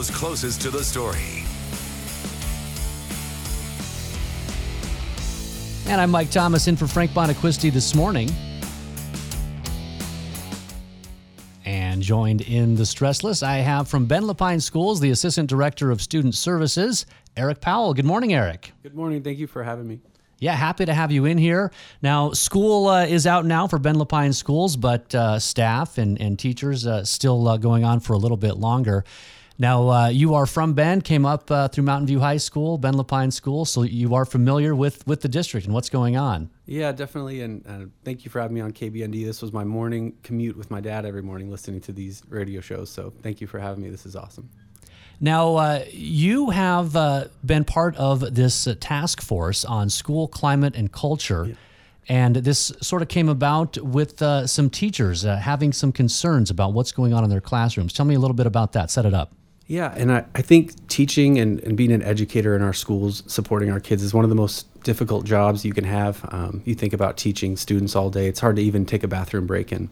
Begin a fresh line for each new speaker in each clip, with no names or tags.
those closest to the story.
And I'm Mike Thomas in for Frank Bonaquisti this morning. And joined in the stressless, I have from Bend-La Pine Schools, the Assistant Director of Student Services, Eric Powell. Good morning, Eric.
Good morning. Thank you for having me.
Yeah, happy to have you in here. Now, school uh, is out now for Bend-La Pine Schools, but uh, staff and, and teachers uh, still uh, going on for a little bit longer. Now, uh, you are from Bend, came up uh, through Mountain View High School, Bend-La Pine School, so you are familiar with, with the district and what's going on.
Yeah, definitely. And uh, thank you for having me on KBND. This was my morning commute with my dad every morning listening to these radio shows. So thank you for having me. This is awesome.
Now, uh, you have uh, been part of this uh, task force on school climate and culture. Yeah. And this sort of came about with uh, some teachers uh, having some concerns about what's going on in their classrooms. Tell me a little bit about that. Set it up.
Yeah, and I, I think teaching and, and being an educator in our schools, supporting our kids, is one of the most difficult jobs you can have. Um, you think about teaching students all day, it's hard to even take a bathroom break. And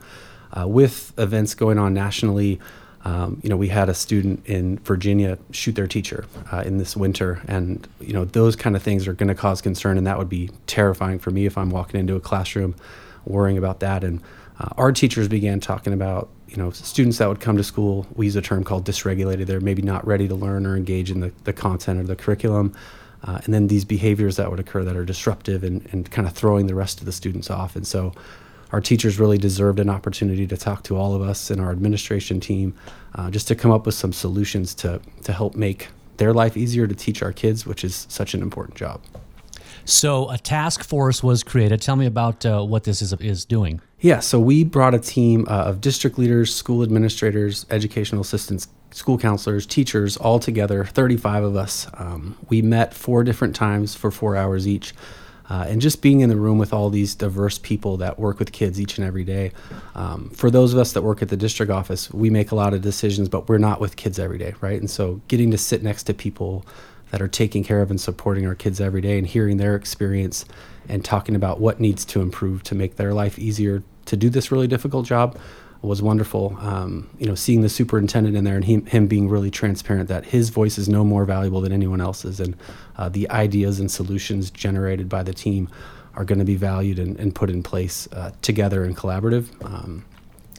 uh, with events going on nationally, um, you know, we had a student in Virginia shoot their teacher uh, in this winter, and you know, those kind of things are going to cause concern, and that would be terrifying for me if I'm walking into a classroom worrying about that. And uh, our teachers began talking about you know students that would come to school we use a term called dysregulated. They're maybe not ready to learn or engage in the, the content or the curriculum. Uh, and then these behaviors that would occur that are disruptive and, and kind of throwing the rest of the students off. And so our teachers really deserved an opportunity to talk to all of us and our administration team uh, just to come up with some solutions to, to help make their life easier to teach our kids which is such an important job
so a task force was created. Tell me about uh, what this is is doing.
Yeah, so we brought a team uh, of district leaders, school administrators, educational assistants, school counselors, teachers, all together, 35 of us. Um, we met four different times for four hours each. Uh, and just being in the room with all these diverse people that work with kids each and every day. Um, for those of us that work at the district office, we make a lot of decisions, but we're not with kids every day, right? And so getting to sit next to people that are taking care of and supporting our kids every day and hearing their experience and talking about what needs to improve to make their life easier to do this really difficult job was wonderful. Um, you know, seeing the superintendent in there and him, him, being really transparent that his voice is no more valuable than anyone else's, and uh, the ideas and solutions generated by the team are going to be valued and, and, put in place uh, together and collaborative. Um,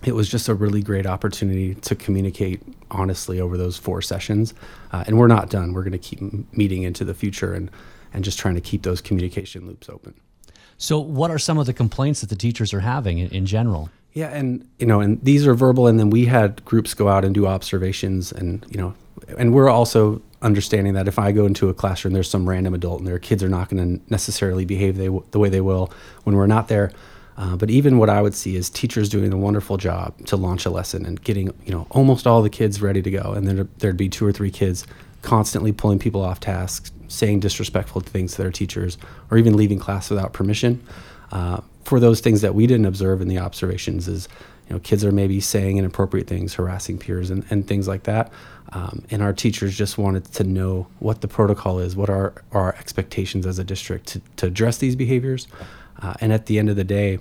it was just a really great opportunity to communicate honestly over those four sessions. Uh, and we're not done. We're going to keep meeting into the future and, and just trying to keep those communication loops open.
So, what are some of the complaints that the teachers are having in, in general?
Yeah, and you know, and these are verbal, and then we had groups go out and do observations, and you know, and we're also understanding that if I go into a classroom, there's some random adult, and their kids are not going to necessarily behave they, the way they will when we're not there. Uh, but even what I would see is teachers doing a wonderful job to launch a lesson and getting you know almost all the kids ready to go, and then there'd be two or three kids constantly pulling people off tasks, saying disrespectful things to their teachers, or even leaving class without permission. Uh, for those things that we didn't observe in the observations, is you know kids are maybe saying inappropriate things, harassing peers, and, and things like that. Um, and our teachers just wanted to know what the protocol is, what are our expectations as a district to, to address these behaviors. Uh, and at the end of the day,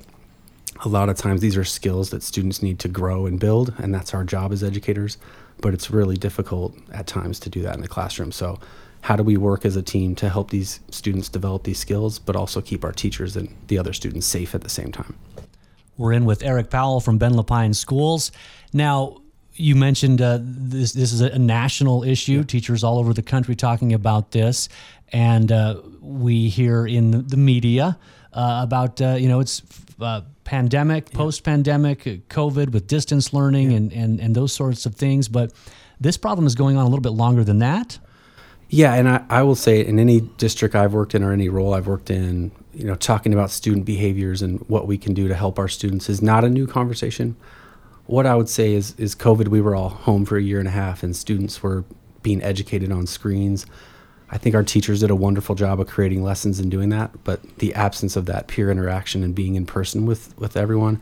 a lot of times these are skills that students need to grow and build, and that's our job as educators. But it's really difficult at times to do that in the classroom. So, how do we work as a team to help these students develop these skills, but also keep our teachers and the other students safe at the same time?
We're in with Eric Powell from Bend-La Pine Schools. Now, you mentioned uh, this. This is a national issue. Yeah. Teachers all over the country talking about this, and uh, we hear in the media uh, about uh, you know it's uh, pandemic, post pandemic, uh, COVID with distance learning, and, and and those sorts of things. But this problem is going on a little bit longer than that.
Yeah, and I, I will say in any district I've worked in or any role I've worked in, you know, talking about student behaviors and what we can do to help our students is not a new conversation. What I would say is is COVID, we were all home for a year and a half, and students were being educated on screens. I think our teachers did a wonderful job of creating lessons and doing that, but the absence of that peer interaction and being in person with with everyone,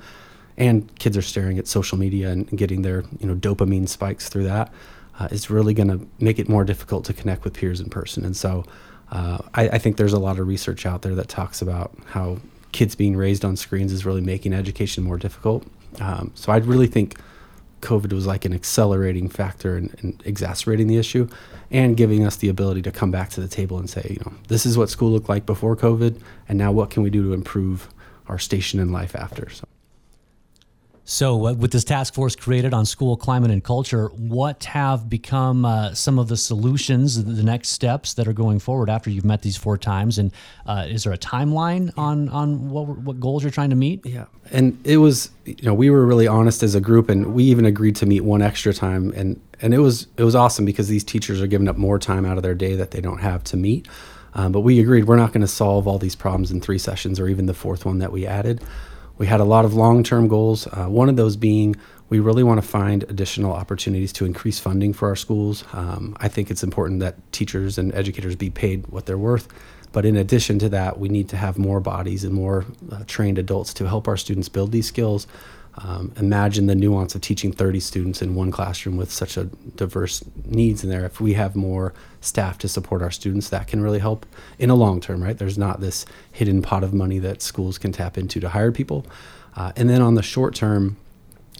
and kids are staring at social media and getting their you know dopamine spikes through that, uh, is really going to make it more difficult to connect with peers in person. And so, uh, I, I think there's a lot of research out there that talks about how kids being raised on screens is really making education more difficult. Um, so I really think COVID was like an accelerating factor and, in exacerbating the issue and giving us the ability to come back to the table and say, you know, this is what school looked like before COVID, and now what can we do to improve our station in life after? So.
So, uh, with this task force created on school climate and culture, what have become uh, some of the solutions, the next steps that are going forward after you've met these four times? And uh, is there a timeline on on what what goals you're trying to meet?
Yeah, and it was you know we were really honest as a group, and we even agreed to meet one extra time, and and it was it was awesome because these teachers are giving up more time out of their day that they don't have to meet. Um, but we agreed we're not going to solve all these problems in three sessions or even the fourth one that we added. We had a lot of long term goals, uh, one of those being we really want to find additional opportunities to increase funding for our schools. Um, I think it's important that teachers and educators be paid what they're worth. But in addition to that, we need to have more bodies and more uh, trained adults to help our students build these skills um, imagine the nuance of teaching 30 students in one classroom with such a diverse needs in there. If we have more staff to support our students, that can really help in a long term, right? There's not this hidden pot of money that schools can tap into to hire people. Uh, and then on the short term,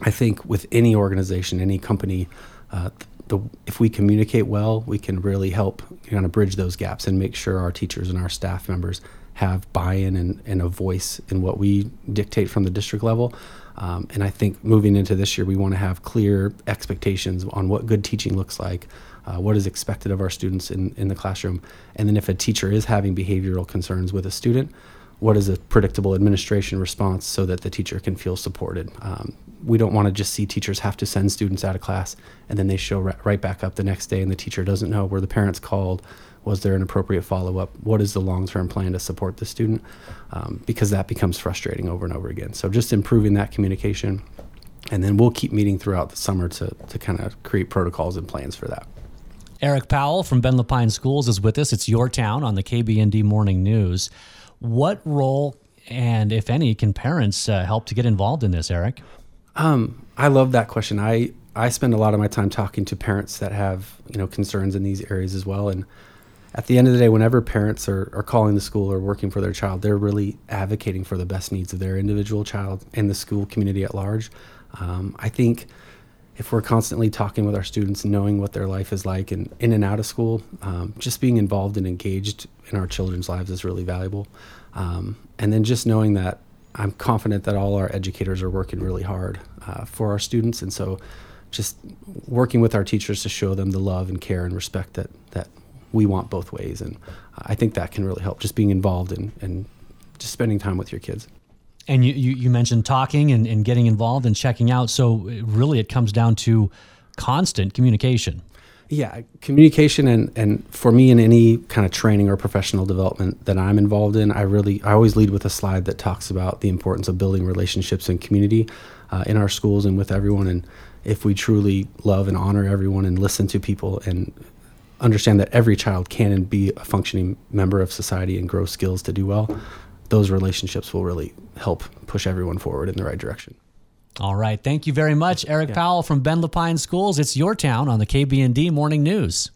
I think with any organization, any company, uh, the, if we communicate well, we can really help kind of bridge those gaps and make sure our teachers and our staff members have buy-in and, and a voice in what we dictate from the district level. Um, and I think moving into this year, we want to have clear expectations on what good teaching looks like, uh, what is expected of our students in, in the classroom, and then if a teacher is having behavioral concerns with a student, what is a predictable administration response so that the teacher can feel supported. Um, we don't want to just see teachers have to send students out of class and then they show right, right back up the next day and the teacher doesn't know where the parents called was there an appropriate follow up? What is the long term plan to support the student? Um, because that becomes frustrating over and over again. So just improving that communication. And then we'll keep meeting throughout the summer to, to kind of create protocols and plans for that.
Eric Powell from Bend-La Pine Schools is with us. It's your town on the KBND Morning News. What role and if any can parents uh, help to get involved in this, Eric?
Um, I love that question. I I spend a lot of my time talking to parents that have you know concerns in these areas as well, and at the end of the day, whenever parents are, are calling the school or working for their child, they're really advocating for the best needs of their individual child and the school community at large. Um, I think if we're constantly talking with our students knowing what their life is like and in and out of school, um, just being involved and engaged in our children's lives is really valuable. Um, and then just knowing that I'm confident that all our educators are working really hard uh, for our students. And so just working with our teachers to show them the love and care and respect that, that we want both ways. And I think that can really help just being involved and, and just spending time with your kids.
And you, you, you mentioned talking and, and getting involved and checking out. So really it comes down to constant communication.
Yeah, communication and, and for me in any kind of training or professional development that I'm involved in, I really I always lead with a slide that talks about the importance of building relationships and community uh, in our schools and with everyone. And if we truly love and honor everyone and listen to people and understand that every child can and be a functioning member of society and grow skills to do well, those relationships will really help push everyone forward in the right direction.
All right. Thank you very much, Eric yeah. Powell from Bend-La Pine Schools. It's your town on the KBND Morning News.